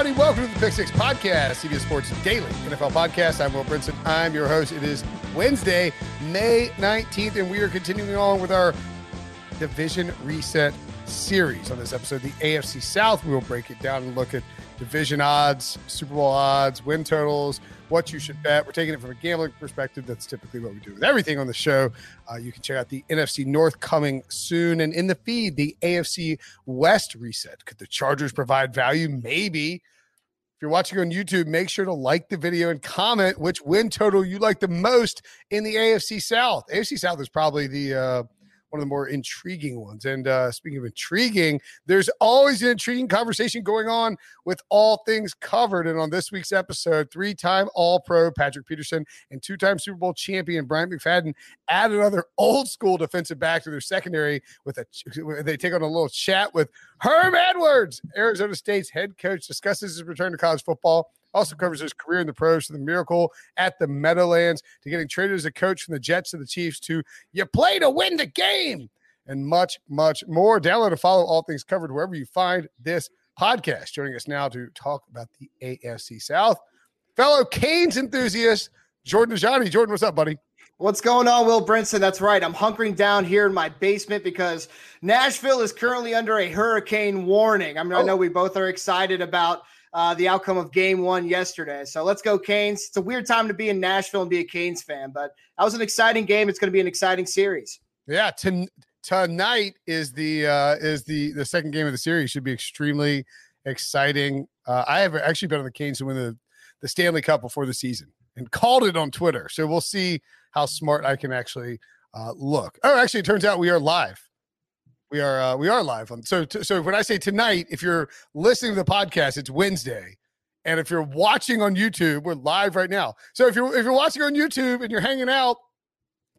everybody? Welcome to the Pick Six Podcast, CBS Sports Daily NFL Podcast. I'm Will Brinson. I'm your host. It is Wednesday, May 19th, and we are continuing on with our division reset series. On this episode, the AFC South, we will break it down and look at division odds, Super Bowl odds, win totals, what you should bet. We're taking it from a gambling perspective. That's typically what we do with everything on the show. Uh, you can check out the NFC North coming soon. And in the feed, the AFC West reset. Could the Chargers provide value? Maybe. If you're watching on YouTube, make sure to like the video and comment which win total you like the most in the AFC South. AFC South is probably the uh, one of the more intriguing ones. And uh, speaking of intriguing, there's always an intriguing conversation going on with all things covered. And on this week's episode, three time All Pro Patrick Peterson and two time Super Bowl champion Bryant McFadden add another old school defensive back to their secondary with a they take on a little chat with Herm Edwards, Arizona State's head coach, discusses his return to college football also covers his career in the pros to the miracle at the Meadowlands to getting traded as a coach from the Jets to the Chiefs to you play to win the game and much, much more. Download and follow all things covered wherever you find this podcast. Joining us now to talk about the AFC South, fellow Canes enthusiast, Jordan Dajani. Jordan, what's up, buddy? What's going on, Will Brinson? That's right. I'm hunkering down here in my basement because Nashville is currently under a hurricane warning. I mean, oh. I know we both are excited about uh, the outcome of game one yesterday. So let's go, Canes. It's a weird time to be in Nashville and be a Canes fan, but that was an exciting game. It's going to be an exciting series. Yeah. T- tonight is the uh, is the the second game of the series. Should be extremely exciting. Uh, I have actually been on the Canes to win the the Stanley Cup before the season and called it on Twitter. So we'll see how smart I can actually uh, look. Oh, actually, it turns out we are live. We are uh, we are live on so t- so when I say tonight, if you're listening to the podcast, it's Wednesday, and if you're watching on YouTube, we're live right now. So if you're if you're watching on YouTube and you're hanging out,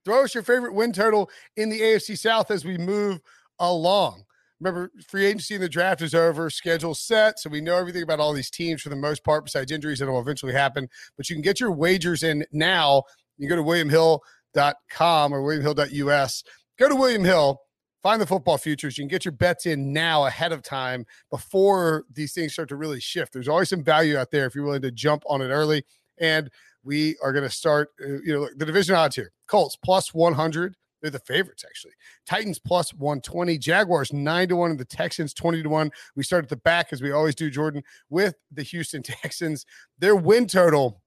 throw us your favorite win total in the AFC South as we move along. Remember, free agency and the draft is over, schedule set, so we know everything about all these teams for the most part, besides injuries that will eventually happen. But you can get your wagers in now. You go to WilliamHill.com or WilliamHill.us. Go to William Hill Find the football futures. You can get your bets in now ahead of time before these things start to really shift. There's always some value out there if you're willing to jump on it early. And we are going to start, uh, you know, the division odds here Colts plus 100. They're the favorites, actually. Titans plus 120, Jaguars 9 to 1, and the Texans 20 to 1. We start at the back, as we always do, Jordan, with the Houston Texans. Their win total,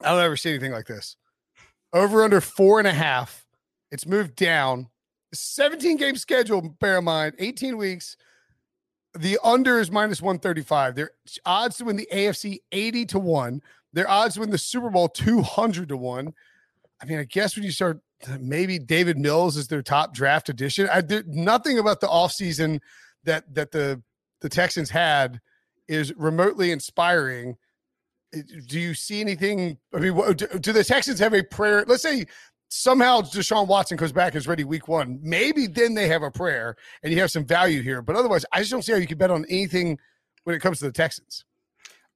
I don't ever see anything like this. Over under four and a half. It's moved down 17 game schedule, bear in mind, 18 weeks. The under is minus 135. Their odds to win the AFC 80 to 1. Their odds to win the Super Bowl 200 to 1. I mean, I guess when you start, maybe Davis Mills is their top draft addition. I did nothing about the offseason that that the the Texans had is remotely inspiring. Do you see anything? I mean, do, do the Texans have a prayer? Let's say somehow Deshaun Watson comes back is ready week one, maybe then they have a prayer and you have some value here. But otherwise, I just don't see how you can bet on anything when it comes to the Texans.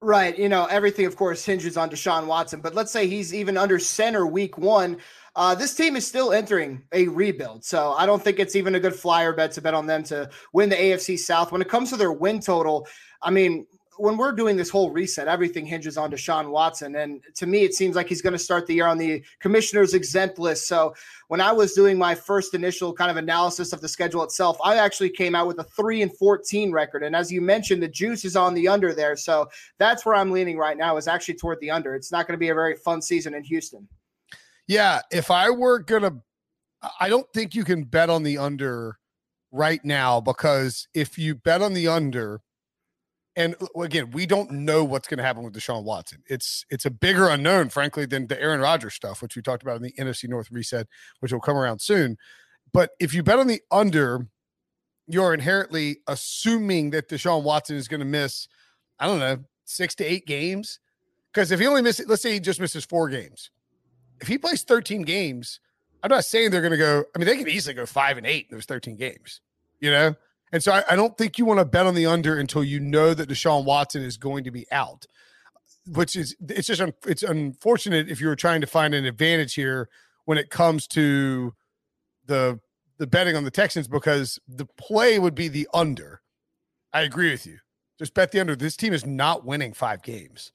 Right. You know, everything, of course, hinges on Deshaun Watson. But let's say he's even under center week one. Uh, this team is still entering a rebuild. So I don't think it's even a good flyer bet to bet on them to win the AFC South. When it comes to their win total, I mean, when we're doing this whole reset, everything hinges on Deshaun Watson. And to me, it seems like he's going to start the year on the commissioner's exempt list. So when I was doing my first initial kind of analysis of the schedule itself, I actually came out with a three and 14 record. And as you mentioned, the juice is on the under there. So that's where I'm leaning right now is actually toward the under. It's not going to be a very fun season in Houston. Yeah. If I were going to, I don't think you can bet on the under right now because if you bet on the under, And uh, again, we don't know what's going to happen with Deshaun Watson. It's it's a bigger unknown, frankly, than the Aaron Rodgers stuff, which we talked about in the NFC North reset, which will come around soon. But if you bet on the under, you're inherently assuming that Deshaun Watson is going to miss, I don't know, six to eight games. Because if he only misses, let's say he just misses four games, if he plays 13 games, I'm not saying they're going to go. I mean, they can easily go five and eight in those 13 games, you know? And so I, I don't think you want to bet on the under until you know that Deshaun Watson is going to be out, which is, it's just, un, it's unfortunate if you were trying to find an advantage here when it comes to the, the betting on the Texans because the play would be the under. I agree with you. Just bet the under. This team is not winning five games.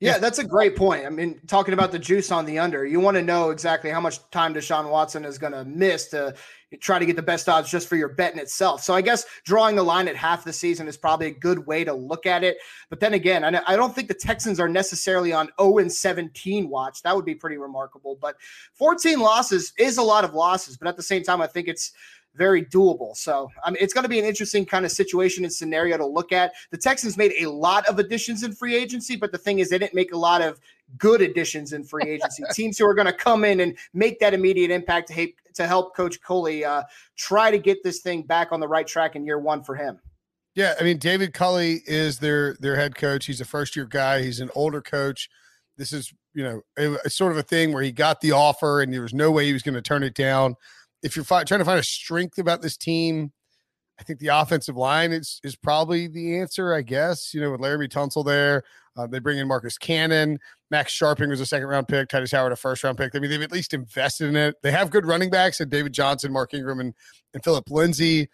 Yeah, that's a great point. I mean, talking about the juice on the under, you want to know exactly how much time Deshaun Watson is going to miss to try to get the best odds just for your bet in itself. So I guess drawing the line at half the season is probably a good way to look at it. But then again, I don't think the Texans are necessarily on 0 and 17 watch. That would be pretty remarkable. But 14 losses is a lot of losses. But at the same time, I think it's very doable. So I mean, it's going to be an interesting kind of situation and scenario to look at. The Texans made a lot of additions in free agency, but the thing is, they didn't make a lot of good additions in free agency. Teams who are going to come in and make that immediate impact to help, to help Coach Culley uh, try to get this thing back on the right track in year one for him. Yeah, I mean, David Culley is their their head coach. He's a first year guy. He's an older coach. This is you know a sort of a thing where he got the offer and there was no way he was going to turn it down if you're fi- trying to find a strength about this team, I think the offensive line is is probably the answer. I guess you know with Laremy Tunsil there, uh, they bring in Marcus Cannon. Max Scharping was a second round pick. Tytus Howard a first round pick. I mean they've at least invested in it. They have good running backs and David Johnson, Mark Ingram, and and Phillip Lindsay.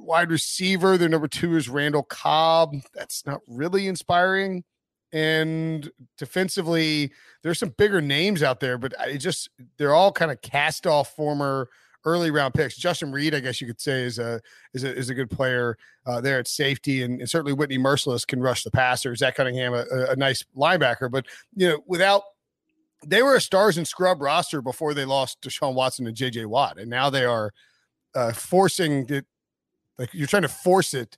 Wide receiver, their number two is Randall Cobb. That's not really inspiring and defensively there's some bigger names out there but it just they're all kind of cast off former early round picks justin Reid, i guess you could say is a is a, is a good player uh, there at safety and, and, certainly whitney Mercilus can rush the passer zach cunningham a, a, nice linebacker but you know without they were a stars and scrub roster before they lost Deshaun Watson and JJ Watt, and now they are uh, forcing it. Like you're trying to force it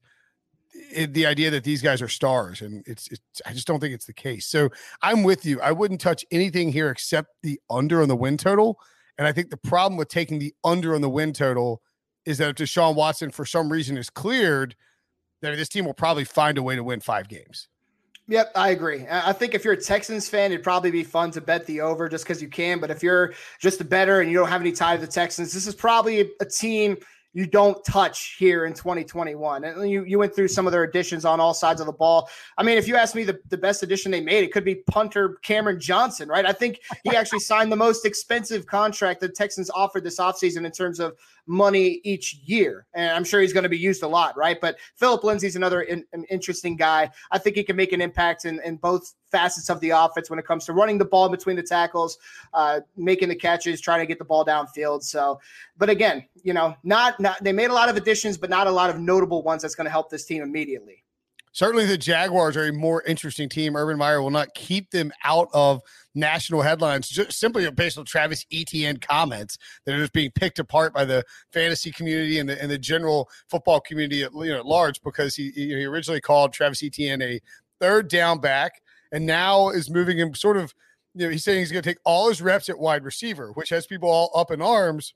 it, the idea that these guys are stars, and it's, it's I just don't think it's the case. So I'm with you. I wouldn't touch anything here except the under on the win total. And I think the problem with taking the under on the win total is that if Deshaun Watson for some reason is cleared, then this team will probably find a way to win five games. Yep, I agree. I think if you're a Texans fan, it'd probably be fun to bet the over just because you can. But if you're just a better and you don't have any tie to the Texans, this is probably a team you don't touch here in 2021. And you, you went through some of their additions on all sides of the ball. I mean, if you ask me the, the best addition they made, it could be punter Cameron Johnston, right? I think he actually signed the most expensive contract the Texans offered this offseason in terms of money each year. And I'm sure he's going to be used a lot, right? But Phillip Lindsay's another in, an interesting guy. I think he can make an impact in, in both facets of the offense when it comes to running the ball between the tackles, uh, making the catches, trying to get the ball downfield. So, but again, you know, not, not they made a lot of additions, but not a lot of notable ones that's going to help this team immediately. Certainly, the Jaguars are a more interesting team. Urban Meyer will not keep them out of national headlines just simply based on Travis Etienne comments that are just being picked apart by the fantasy community and the, and the general football community at, you know, large because he, he originally called Travis Etienne a third down back and now is moving him sort of, you know, he's saying he's going to take all his reps at wide receiver, which has people all up in arms.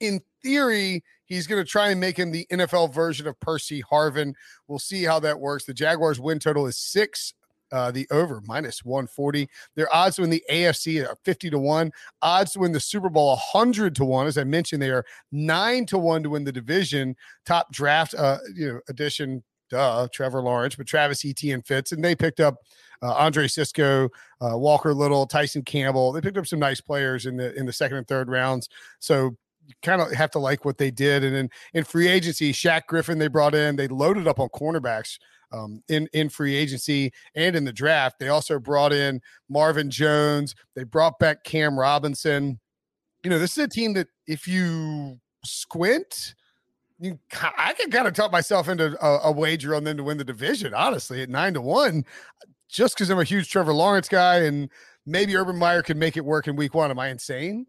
In theory, he's going to try and make him the NFL version of Percy Harvin. We'll see how that works. The Jaguars' win total is six. Uh, the over minus 140. Their odds to win the AFC are 50 to 1. Odds to win the Super Bowl 100 to 1. As I mentioned, they are 9 to 1 to win the division. Top draft uh, you know, addition, duh, Trevor Lawrence, but Travis Etienne fits. And they picked up uh, Andre Cisco, uh, Walker Little, Tyson Campbell. They picked up some nice players in the in the second and third rounds. So you kind of have to like what they did. And then in free agency, Shaq Griffin they brought in, they loaded up on cornerbacks um, in in free agency and in the draft. They also brought in Marvin Jones. They brought back Cam Robinson. You know, this is a team that if you squint, you I can kind of talk myself into a, a wager on them to win the division. Honestly, at nine to one, just because I'm a huge Trevor Lawrence guy and maybe Urban Meyer can make it work in week one. Am I insane?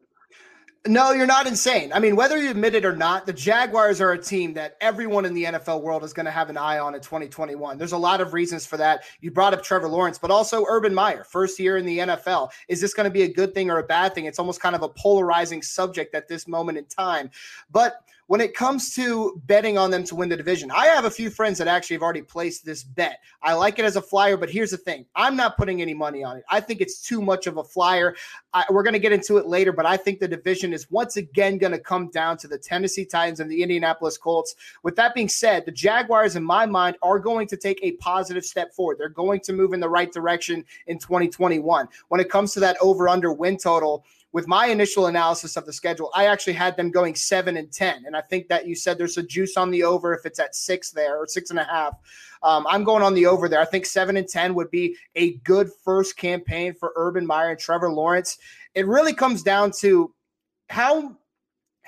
No, you're not insane. I mean, whether you admit it or not, the Jaguars are a team that everyone in the NFL world is going to have an eye on in 2021. There's a lot of reasons for that. You brought up Trevor Lawrence, but also Urban Meyer, first year in the NFL. Is this going to be a good thing or a bad thing? It's almost kind of a polarizing subject at this moment in time. But when it comes to betting on them to win the division, I have a few friends that actually have already placed this bet. I like it as a flyer, but here's the thing I'm not putting any money on it. I think it's too much of a flyer. I, we're going to get into it later, but I think the division is once again going to come down to the Tennessee Titans and the Indianapolis Colts. With that being said, the Jaguars, in my mind, are going to take a positive step forward. They're going to move in the right direction in 2021. When it comes to that over under win total, with my initial analysis of the schedule, I actually had them going seven and 10. And I think that you said there's a juice on the over if it's at six there or six and a half. Um, I'm going on the over there. I think seven and 10 would be a good first campaign for Urban Meyer and Trevor Lawrence. It really comes down to how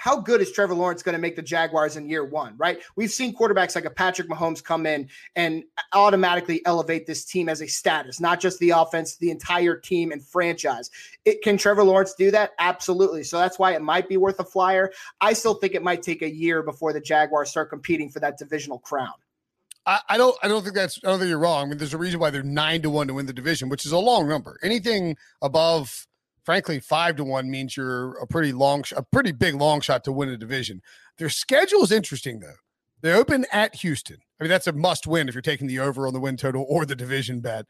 how good is Trevor Lawrence going to make the Jaguars in year one, right? We've seen quarterbacks like a Patrick Mahomes come in and automatically elevate this team as a status, not just the offense, the entire team and franchise. It, can Trevor Lawrence do that? Absolutely. So that's why it might be worth a flyer. I still think it might take a year before the Jaguars start competing for that divisional crown. I, I don't. I don't think that's. I don't think you're wrong. I mean, there's a reason why they're nine to one to win the division, which is a long number. Anything above frankly, five to one means you're a pretty long, a pretty big long shot to win a division. Their schedule is interesting though. They open at Houston. I mean, that's a must win if you're taking the over on the win total or the division bet.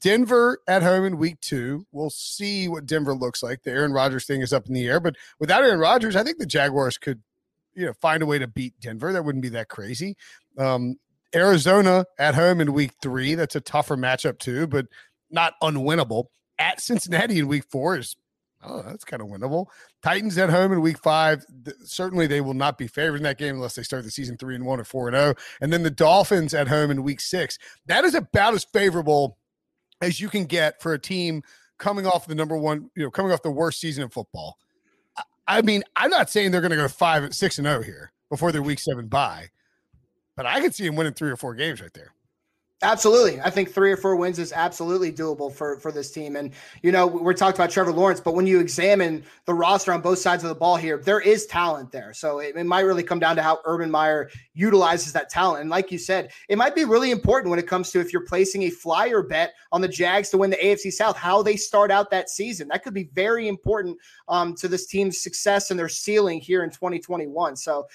Denver at home in week two. We'll see what Denver looks like. The Aaron Rodgers thing is up in the air, but without Aaron Rodgers, I think the Jaguars could, you know, find a way to beat Denver. That wouldn't be that crazy. Um, Arizona at home in week three. That's a tougher matchup too, but not unwinnable at Cincinnati in week four is oh, that's kind of winnable. Titans at home in week five. Th- certainly, they will not be favored in that game unless they start the season three and one or four and. Oh. And then the Dolphins at home in week six. That is about as favorable as you can get for a team coming off the number one, you know, coming off the worst season of football. I, I mean, I'm not saying they're going to go five, six and oh here before their week seven bye, but I could see them winning three or four games right there. Absolutely. I think three or four wins is absolutely doable for, for this team. And, you know, we're talking about Trevor Lawrence, but when you examine the roster on both sides of the ball here, there is talent there. So it, it, might really come down to how Urban Meyer utilizes that talent. And like you said, it might be really important when it comes to if you're placing a flyer bet on the Jags to win the AFC South, how they start out that season. That could be very important um, to this team's success and their ceiling here in 2021. So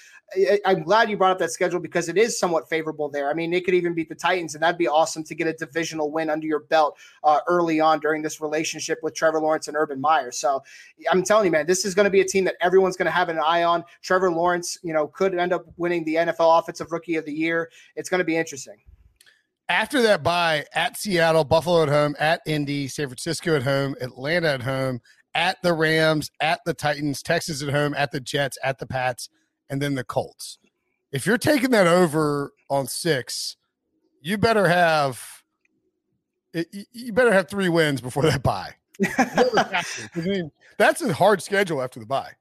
I'm glad you brought up that schedule because it is somewhat favorable there. I mean, they could even beat the Titans, and that'd be awesome to get a divisional win under your belt uh, early on during this relationship with Trevor Lawrence and Urban Meyer. So I'm telling you, man, this is going to be a team that everyone's going to have an eye on. Trevor Lawrence, you know, could end up winning the NFL Offensive Rookie of the Year. It's going to be interesting. After that bye at Seattle, Buffalo at home, at Indy, San Francisco at home, Atlanta at home, at the Rams, at the Titans, Texas at home, at the Jets, at the Pats – and then the Colts. If you're taking that over on six, you better have you better have three wins before that bye. I mean, that's a hard schedule after the bye.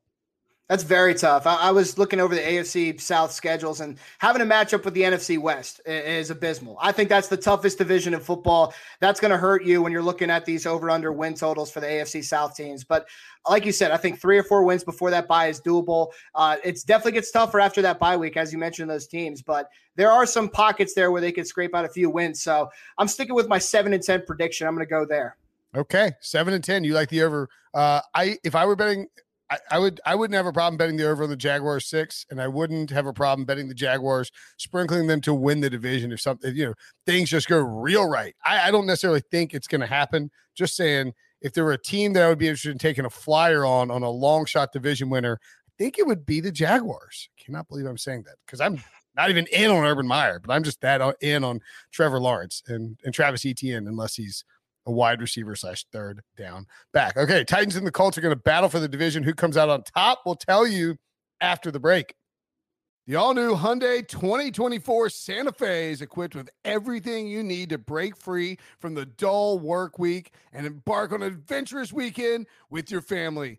That's very tough. I, I, was looking over the AFC South schedules and having a matchup with the NFC West is, abysmal. I think that's the toughest division in football. That's going to hurt you when you're looking at these over under win totals for the AFC South teams. But like you said, I think three or four wins before that bye is doable. Uh, it's definitely gets tougher after that bye week, as you mentioned, those teams. But there are some pockets there where they could scrape out a few wins. So I'm sticking with my seven and ten prediction. I'm going to go there. Okay, seven and ten. You like the over? Uh, I if I were betting I, I, would I wouldn't have a problem betting the over on the Jaguars six, and I wouldn't have a problem betting the Jaguars sprinkling them to win the division if something you know things just go real right. I, I don't necessarily think it's going to happen. Just saying, if there were a team that I would be interested in taking a flyer on on a long shot division winner, I think it would be the Jaguars. I cannot believe I'm saying that because I'm not even in on Urban Meyer, but I'm just that uh, in on Trevor Lawrence and and Travis Etienne unless he's a wide receiver slash third down back. Okay, Titans and the Colts are going to battle for the division. Who comes out on top? We'll tell you after the break. The all new Hyundai 2024 Santa Fe is equipped with everything you need to break free from the dull work week and embark on an adventurous weekend with your family.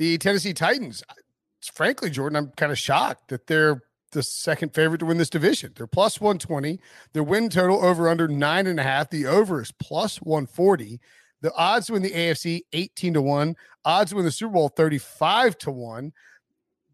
The Tennessee Titans, frankly, Jordan, I'm kind of shocked that they're the second favorite to win this division. They're plus 120. Their win total over under nine and a half. The over is plus 140. The odds to win the AFC 18 to 1. Odds to win the Super Bowl 35 to 1.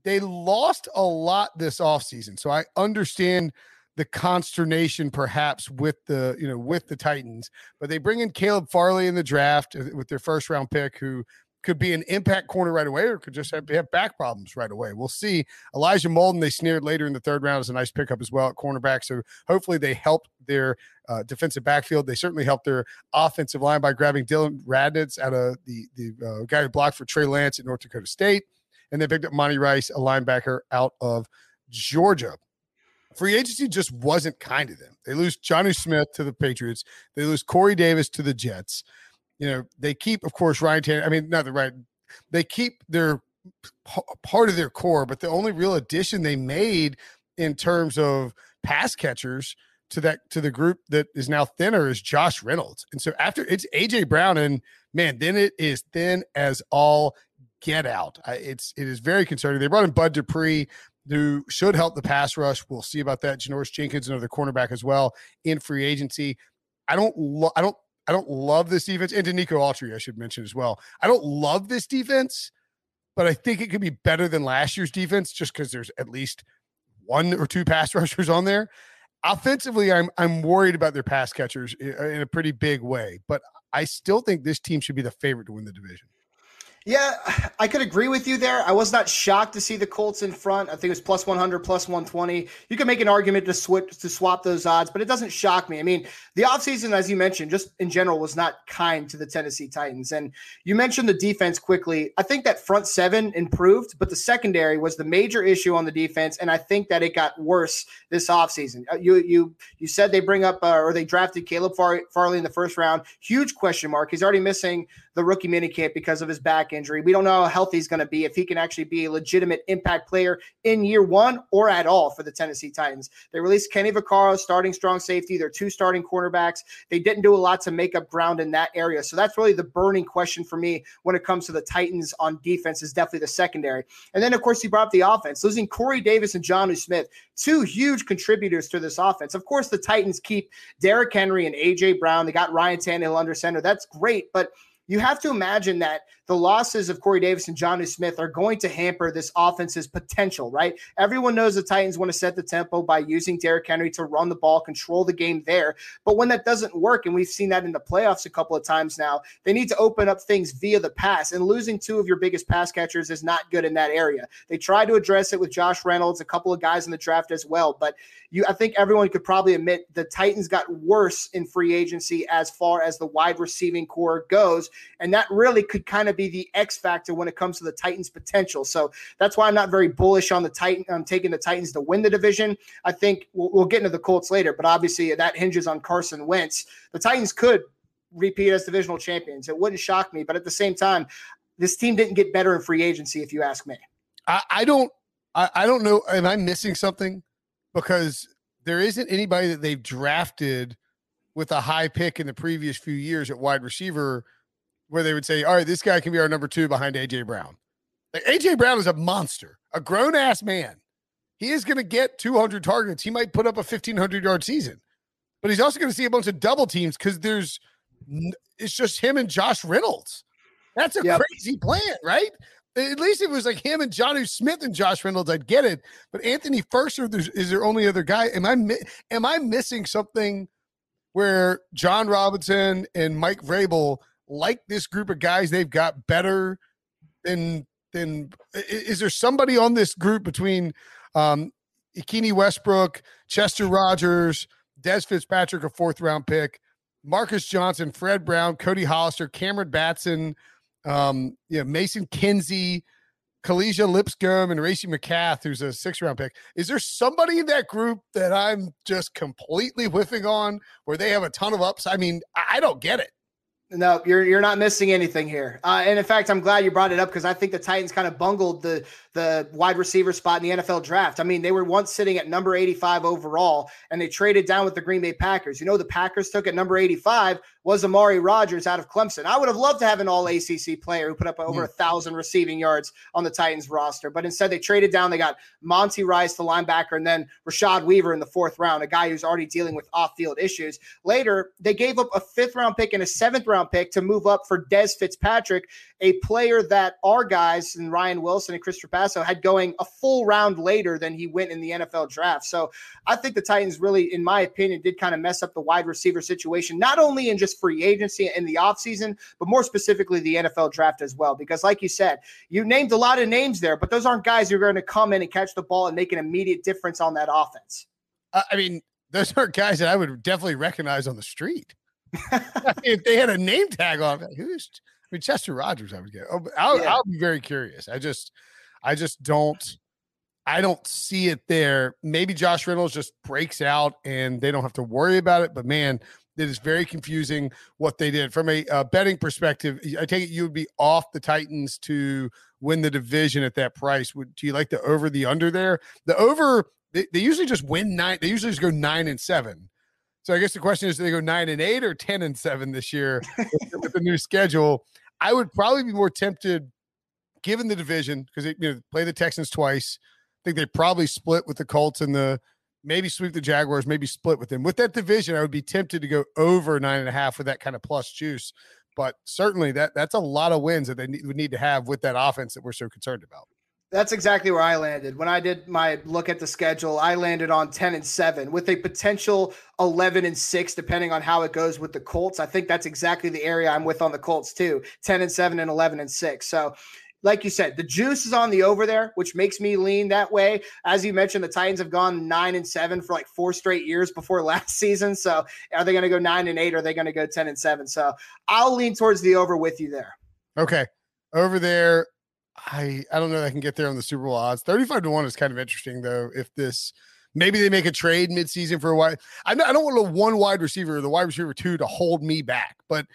They lost a lot this offseason. So I understand the consternation perhaps with the you know with the Titans, but they bring in Caleb Farley in the draft uh, with their first round pick, who could be an impact corner right away, or could just have, have back problems right away. We'll see. Elijah Molden they snared later in the third round is a nice pickup as well at cornerback. So hopefully they help their uh, defensive backfield. They certainly helped their offensive line by grabbing Dillon Radunz out of the the uh, guy who blocked for Trey Lance at North Dakota State, and they picked up Monty Rice, a linebacker out of Georgia free agency just wasn't kind to them. They lose Jonnu Smith to the Patriots. They lose Corey Davis to the Jets. You know, they keep, of course, Ryan Tanner. I mean, not the right. They keep their part of their core, but the only real addition they made in terms of pass catchers to that to the group that is now thinner is Josh Reynolds. And so after it's AJ Brown and man, then it is thin as all get out. I, it's it is very concerning. They brought in Bud Dupree who should help the pass rush. We'll see about that. Janoris Jenkins, another cornerback as well in free agency. I don't, lo- I don't, I don't love this defense. And Denico Autry, I should mention as well. I don't love this defense, but I think it could be better than last year's defense just because there's at least one or two pass rushers on there. Offensively, I'm I'm worried about their pass catchers in a pretty big way, but I still think this team should be the favorite to win the division. Yeah, I could agree with you there. I was not shocked to see the Colts in front. I think it was plus 100, plus 120. You could make an argument to switch to swap those odds, but it doesn't shock me. I mean, the offseason, as you mentioned, just in general, was not kind to the Tennessee Titans. And you mentioned the defense quickly. I think that front seven improved, but the secondary was the major issue on the defense. And I think that it got worse this offseason. Uh, you you you said they bring up uh, or they drafted Caleb Far- Farley in the first round. Huge question mark. He's already missing the rookie minicamp because of his back injury. We don't know how healthy he's going to be, if he can actually be a legitimate impact player in year one or at all for the Tennessee Titans. They released Kenny Vaccaro, starting strong safety. They're two starting cornerbacks. They didn't do a lot to make up ground in that area. So that's really the burning question for me when it comes to the Titans on defense is definitely the secondary. And then, of course, you brought up the offense. Losing Corey Davis and Jonnu Smith, two huge contributors to this offense. Of course, the Titans keep Derrick Henry and A.J. Brown. They got Ryan Tannehill under center. That's great. But you have to imagine that the losses of Corey Davis and Jonnu Smith are going to hamper this offense's potential, right? Everyone knows the Titans want to set the tempo by using Derrick Henry to run the ball, control the game there. But when that doesn't work, and we've seen that in the playoffs a couple of times now, they need to open up things via the pass. And losing two of your biggest pass catchers is not good in that area. They tried to address it with Josh Reynolds, a couple of guys in the draft as well. But you, I think everyone could probably admit the Titans got worse in free agency as far as the wide receiving core goes. And that really could kind of be the X factor when it comes to the Titans' potential. So that's why I'm not very bullish on the Titan. I'm taking the Titans to win the division. I think we'll, we'll get into the Colts later, but obviously that hinges on Carson Wentz. The Titans could repeat as divisional champions. It wouldn't shock me, but at the same time, this team didn't get better in free agency, if you ask me. I, I don't. I, I don't know. Am I missing something? because there isn't anybody that they've drafted with a high pick in the previous few years at wide receiver where they would say, all right, this guy can be our number two behind AJ Brown. Like, AJ Brown is a monster, a grown ass man. He is going to get 200 targets. He might put up a 1500 yard season, but he's also going to see a bunch of double teams because there's it's just him and Josh Reynolds. That's a yep. crazy plan, right? At least it was like him and Jonnu Smith and Josh Reynolds. I'd get it, but Anthony Firkser, is there only other guy? Am I am I missing something where Jon Robinson and Mike Vrabel like this group of guys they've got better than than is there somebody on this group between um Ikhine Westbrook, Chester Rogers, Dez Fitzpatrick, a fourth round pick, Marcus Johnson, Fred Brown, Cody Hollister, Cameron Batson, um, you know, Mason Kinsey, Kalija Lipscomb, and Racey McMath, who's a six round pick. Is there somebody in that group that I'm just completely whiffing on where they have a ton of ups? I mean, I don't get it. No, you're you're not missing anything here. Uh, and in fact, I'm glad you brought it up because I think the Titans kind of bungled the the wide receiver spot in the NFL draft. I mean, they were once sitting at number 85 overall, and they traded down with the Green Bay Packers. You know, the Packers took at number 85 was Amari Rogers out of Clemson. I would have loved to have an all ACC player who put up over a thousand receiving yards on the Titans roster, but instead they traded down. They got Monty Rice, the linebacker, and then Rashad Weaver in the fourth round, a guy who's already dealing with off field issues. Later, they gave up a fifth round pick and a seventh round pick to move up for Dez Fitzpatrick, a player that our guys and Ryan Wilson and Chris Trapasso had going a full round later than he went in the NFL draft. So I think the Titans really, in my opinion, did kind of mess up the wide receiver situation, not only in just free agency in the offseason, but more specifically the NFL draft as well. Because, like you said, you named a lot of names there, but those aren't guys who are going to come in and catch the ball and make an immediate difference on that offense. Uh, I mean, those are guys that I would definitely recognize on the street. if they had a name tag on who's I mean Chester Rogers, I would get. Oh, I'll, yeah. I'll be very curious. I just, I just don't. I don't see it there. Maybe Josh Reynolds just breaks out and they don't have to worry about it. But man, it is very confusing what they did from a uh, betting perspective. I take it you would be off the Titans to win the division at that price. Would do you like the over the under there? The over they, they usually just win nine. They usually just go nine and seven. So I guess the question is, do they go nine and eight or ten and seven this year with, with the new schedule? I would probably be more tempted, given the division, because they you know, play the Texans twice. I think they probably split with the Colts and the maybe sweep the Jaguars, maybe split with them. With that division, I would be tempted to go over nine and a half with that kind of plus juice. But certainly that that's a lot of wins that they need, would need to have with that offense that we're so concerned about. That's exactly where I landed. When I did my look at the schedule, I landed on 10 and 7 with a potential 11 and 6 depending on how it goes with the Colts. I think that's exactly the area I'm with on the Colts too. 10 and 7 and 11 and 6. So like you said, the juice is on the over there, which makes me lean that way. As you mentioned, the Titans have gone nine and seven for like four straight years before last season. So are they going to go nine and eight? Or are they going to go 10 and seven? So I'll lean towards the over with you there. Okay. Over there. I, I don't know if I can get there on the Super Bowl odds. 35 to 1 is kind of interesting, though. If this maybe they make a trade midseason for a wide, I, I don't want a one wide receiver, the wide receiver two, to hold me back. But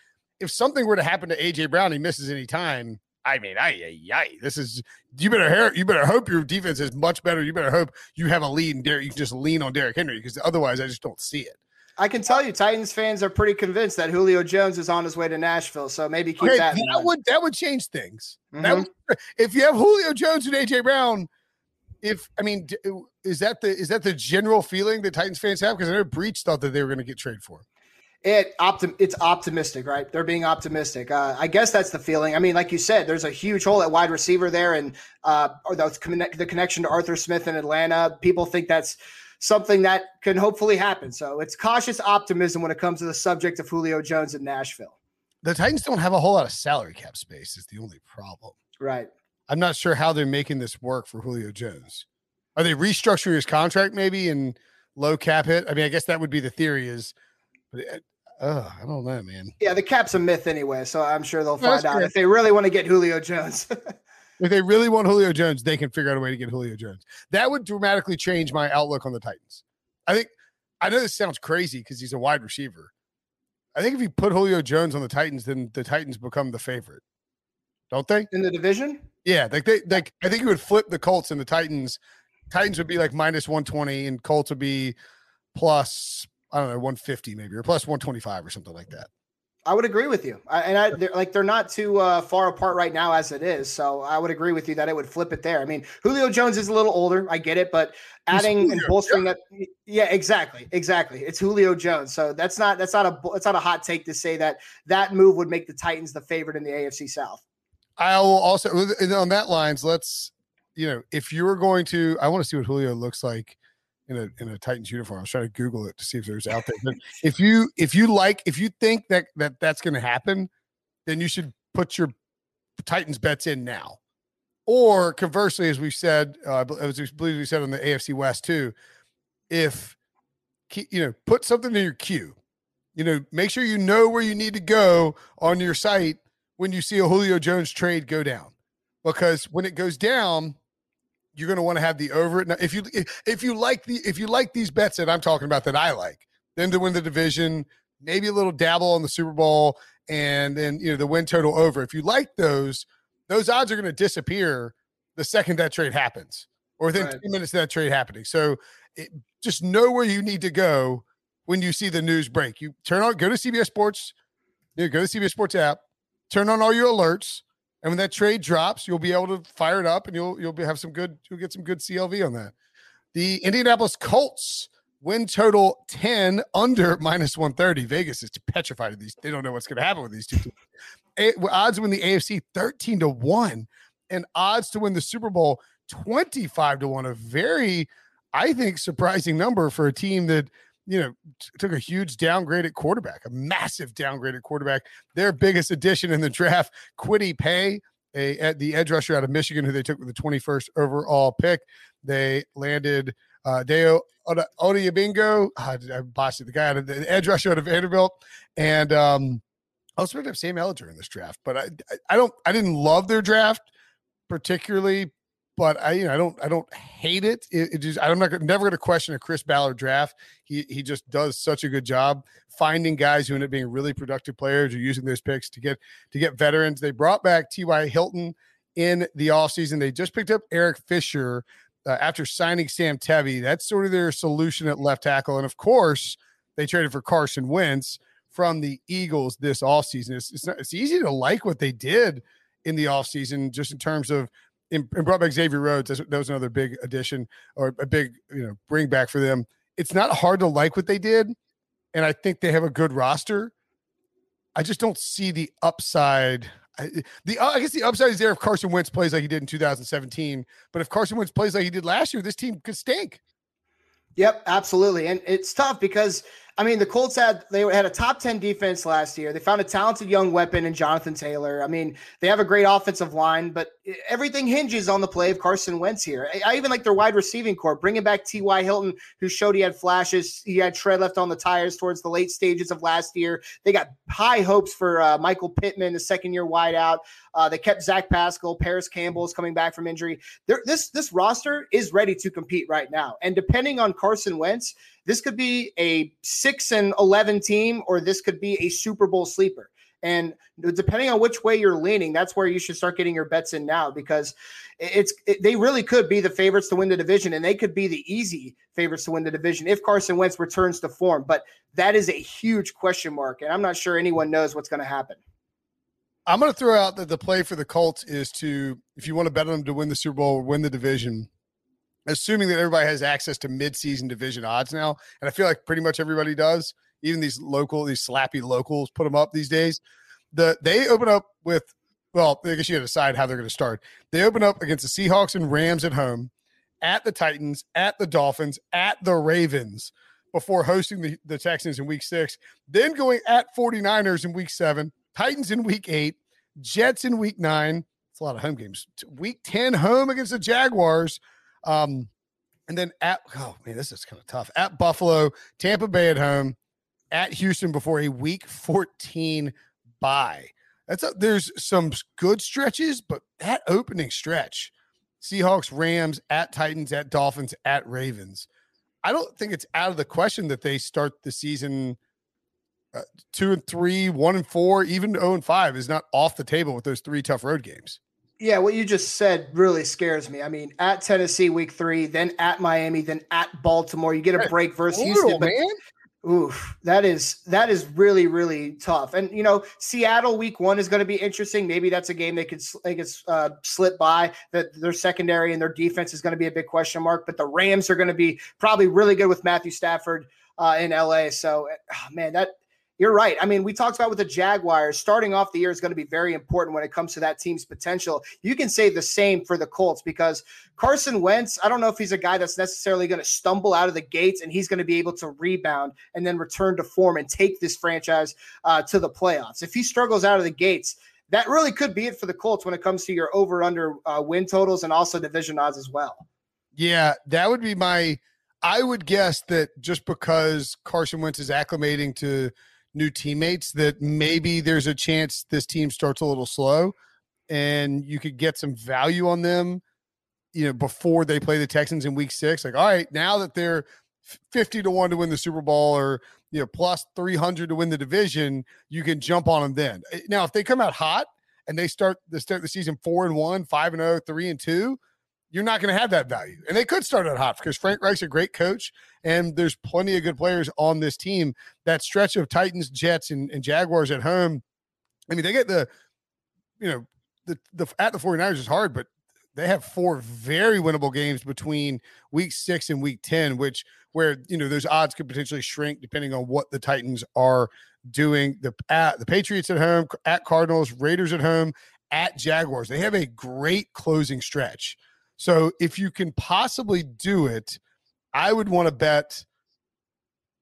if something were to happen to AJ Brown, he misses any time I mean, I, I, this is you better hear, you better hope your defense is much better. You better hope you have a lead and Derek, you can just lean on Derrick Henry because otherwise, I just don't see it. I can tell you, Titans fans are pretty convinced that Julio Jones is on his way to Nashville. So maybe keep okay, that. That would that would change things. Mm-hmm. That would, if you have Julio Jones and AJ Brown, if I mean, is that the is that the general feeling that Titans fans have? Because I know Breech thought that they were going to get traded for it optim- it's optimistic, right? They're being optimistic. Uh, I guess that's the feeling. I mean, like you said, there's a huge hole at wide receiver there, and uh, or the, the connection to Arthur Smith in Atlanta. People think that's something that can hopefully happen. So it's cautious optimism when it comes to the subject of Julio Jones in Nashville. The Titans don't have a whole lot of salary cap space. Is the only problem. Right. I'm not sure how they're making this work for Julio Jones. Are they restructuring his contract maybe and low cap hit? I mean, I guess that would be the theory. Is but uh, Oh, I don't know, man. Yeah, the cap's a myth anyway, so I'm sure they'll find out if they really want to get Julio Jones. if they really want Julio Jones, they can figure out a way to get Julio Jones. That would dramatically change my outlook on the Titans. I think I know this sounds crazy because he's a wide receiver. I think if you put Julio Jones on the Titans, then the Titans become the favorite, don't they? In the division? Yeah, like they like I think you would flip the Colts and the Titans Titans would be like minus 120 and Colts would be plus, I don't know, 150 maybe or plus 125 or something like that. I would agree with you, I, and I they're, like they're not too uh, far apart right now as it is. So I would agree with you that it would flip it there. I mean, Julio Jones is a little older, I get it, but adding and bolstering yeah. that, yeah, exactly, exactly. It's Julio Jones, so that's not that's not a it's not a hot take to say that that move would make the Titans the favorite in the AFC South. I will also on that lines. Let's you know if you were going to, I want to see what Julio looks like in a in a Titans uniform. I was trying to Google it to see if there's out there. But if you if you like if you think that that that's going to happen, then you should put your Titans bets in now. Or conversely, as we've said, uh, as we believe we said on the AFC West too, if you know, put something in your queue. You know, make sure you know where you need to go on your site when you see a Julio Jones trade go down, because when it goes down, you're going to want to have the over. Now, if you if you like the if you like these bets that I'm talking about that I like, then to win the division, maybe a little dabble on the Super Bowl, and then you know the win total over. If you like those, those odds are going to disappear the second that trade happens, or within right. three minutes of that trade happening. So it, just know where you need to go when you see the news break. You turn on, go to CBS Sports, you know, go to CBS Sports app, turn on all your alerts and when that trade drops, you'll be able to fire it up and you'll you'll be, have some good you'll get some good CLV on that. The Indianapolis Colts win total 10 under minus 130. Vegas is petrified of these. They don't know what's going to happen with these two teams. Odds to win the AFC 13 to 1 and odds to win the Super Bowl 25 to 1. A very, I think, surprising number for a team that you know, t- took a huge downgrade at quarterback, a massive downgrade at quarterback. Their biggest addition in the draft, Kwity Paye, a at the edge rusher out of Michigan, who they took with the 21st overall pick. They landed uh, Dayo Odeyingbo. Uh, I botched it. The guy out of the edge rusher out of Vanderbilt, and um, I was supposed to have Sam Ehlinger in this draft, but I, I don't, I didn't love their draft particularly but I, you know, I don't, I don't hate it. It, it just, I'm not never going to question a Chris Ballard draft. He, he just does such a good job finding guys who end up being really productive players or using those picks to get, to get veterans. They brought back T.Y. Hilton in the offseason. They just picked up Eric Fisher uh, after signing Sam Tevi. That's sort of their solution at left tackle. And of course, they traded for Carson Wentz from the Eagles this offseason. It's, it's, it's easy to like what they did in the offseason just in terms of and, brought back Xavier Rhodes. That was another big addition or a big, you know, bring back for them. It's not hard to like what they did, and I think they have a good roster. I just don't see the upside. I, the I guess the upside is there if Carson Wentz plays like he did in 2017. But if Carson Wentz plays like he did last year, this team could stink. Yep, absolutely, and it's tough because I mean, the Colts had they had a top 10 defense last year. They found a talented young weapon in Jonathan Taylor. I mean, they have a great offensive line, but everything hinges on the play of Carson Wentz here. I, even like their wide receiving core, bringing back T.Y. Hilton, who showed he had flashes. He had tread left on the tires towards the late stages of last year. They got high hopes for uh, Michael Pittman, the second year wideout. Uh, they kept Zach Pascal. Parris Campbell is coming back from injury. They're, this this roster is ready to compete right now, and depending on Carson Wentz, this could be a six and 11 team, or this could be a Super Bowl sleeper. And depending on which way you're leaning, that's where you should start getting your bets in now because it's it, they really could be the favorites to win the division, and they could be the easy favorites to win the division if Carson Wentz returns to form. But that is a huge question mark, and I'm not sure anyone knows what's going to happen. I'm going to throw out that the play for the Colts is to, if you want to bet on them to win the Super Bowl or win the division, assuming that everybody has access to midseason division odds now, and I feel like pretty much everybody does. Even these local, these slappy locals put them up these days. The they open up with well, I guess you got to decide how they're going to start. They open up against the Seahawks and Rams at home, at the Titans, at the Dolphins, at the Ravens before hosting the, the Texans in week six, then going at 49ers in week seven, Titans in week eight, Jets in week nine. It's a lot of home games. Week 10 home against the Jaguars, um, and then at oh man, this is kind of tough. At Buffalo, Tampa Bay at home, at Houston before a week 14 bye. That's a, there's some good stretches, but that opening stretch, Seahawks, Rams, at Titans, at Dolphins, at Ravens. I don't think it's out of the question that they start the season uh, two and three, one and four, even zero and five is not off the table with those three tough road games. Yeah, what you just said really scares me. I mean, at Tennessee week three, then at Miami, then at Baltimore. You get a break versus Houston. But, man. Oof, that is that is really really tough. And you know, Seattle week one is going to be interesting. Maybe that's a game they could they could uh, slip by. That their secondary and their defense is going to be a big question mark. But the Rams are going to be probably really good with Matthew Stafford uh, in LA. So, oh, man, that you're right. I mean, we talked about with the Jaguars, starting off the year is going to be very important when it comes to that team's potential. You can say the same for the Colts because Carson Wentz, I don't know if he's a guy that's necessarily going to stumble out of the gates and he's going to be able to rebound and then return to form and take this franchise uh, to the playoffs. If he struggles out of the gates, that really could be it for the Colts when it comes to your over under uh, win totals and also division odds as well. Yeah, that would be my. I would guess that just because Carson Wentz is acclimating to new teammates that maybe there's a chance this team starts a little slow and you could get some value on them you know before they play the Texans in week 6 like all right now that they're 50 to 1 to win the Super Bowl or you know plus 300 to win the division you can jump on them then. Eh, now if they come out hot and they start the start the season 4 and 1 5 and oh, three and 2 you're not going to have that value. And they could start out hot because Frank Reich's a great coach, and there's plenty of good players on this team. That stretch of Titans, Jets, and, and Jaguars at home. I mean, they get the, you know, the the at the 49ers is hard, but they have four very winnable games between week six and week 10, which where you know those odds could potentially shrink depending on what the Titans are doing. The at the Patriots at home, at Cardinals, Raiders at home, at Jaguars. They have a great closing stretch. So if you can possibly do it, I would want to bet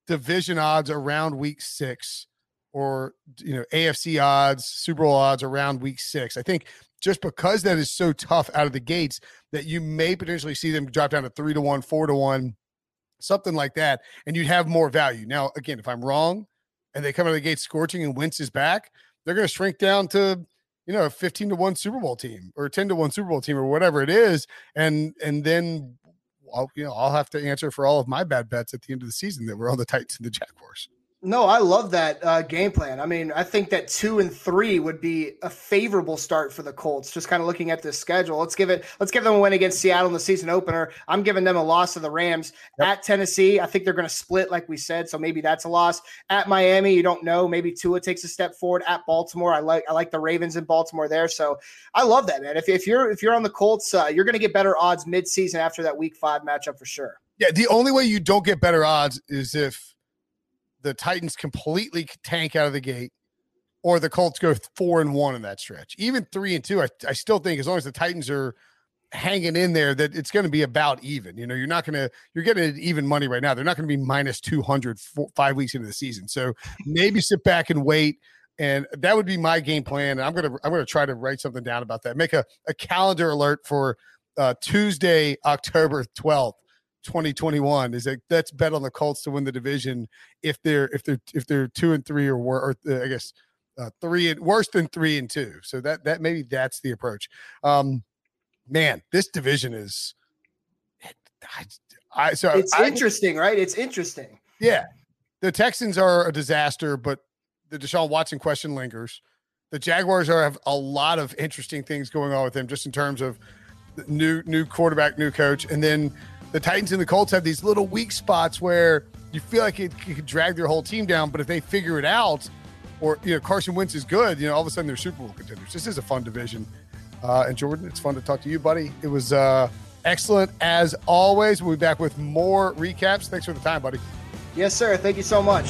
division odds around week six or you know AFC odds, Super Bowl odds around week six. I think just because that is so tough out of the gates that you may potentially see them drop down to three to one, four to one, something like that, and you'd have more value. Now, again, if I'm wrong and they come out of the gate scorching and Wentz is back, they're going to shrink down to you know, a 15 to 1 Super Bowl team or 10 to 1 Super Bowl team or whatever it is. And and then I'll, you know, I'll have to answer for all of my bad bets at the end of the season that were on the Titans and the Jaguars. No, I love that uh, game plan. I mean, I think that two and three would be a favorable start for the Colts. Just kind of looking at this schedule, let's give it. Let's give them a win against Seattle in the season opener. I'm giving them a loss to the Rams yep. at Tennessee. I think they're going to split, like we said, so maybe that's a loss. At Miami, you don't know. Maybe Tua takes a step forward. At Baltimore, I like I like the Ravens in Baltimore there. So I love that man. If, if you're if you're on the Colts, uh, you're going to get better odds mid season after that Week Five matchup for sure. Yeah, the only way you don't get better odds is if the Titans completely tank out of the gate, or the Colts go four and one in that stretch. Even three and two, I, I still think as long as the Titans are hanging in there, that it's going to be about even. You know, you're not going to you're getting even money right now. They're not going to be minus 200 four, five weeks into the season. So maybe sit back and wait. And that would be my game plan. And I'm gonna I'm gonna try to write something down about that. Make a, a calendar alert for uh, Tuesday, October 12th 2021 is that that's bet on the Colts to win the division if they're if they're if they're two and three or or uh, I guess uh, three and worse than three and two. So that that maybe that's the approach. Um, man, this division is. I, I so it's I, interesting, right? It's interesting. Yeah, the Texans are a disaster, but the Deshaun Watson question lingers. The Jaguars are have a lot of interesting things going on with them, just in terms of new new quarterback, new coach, and then the Titans and the Colts have these little weak spots where you feel like it, it could drag their whole team down, but if they figure it out, or you know Carson Wentz is good, you know all of a sudden they're Super Bowl contenders. This is a fun division. Uh, and Jordan, it's fun to talk to you, buddy. It was uh, excellent as always. We'll be back with more recaps. Thanks for the time, buddy. Yes, sir. Thank you so much.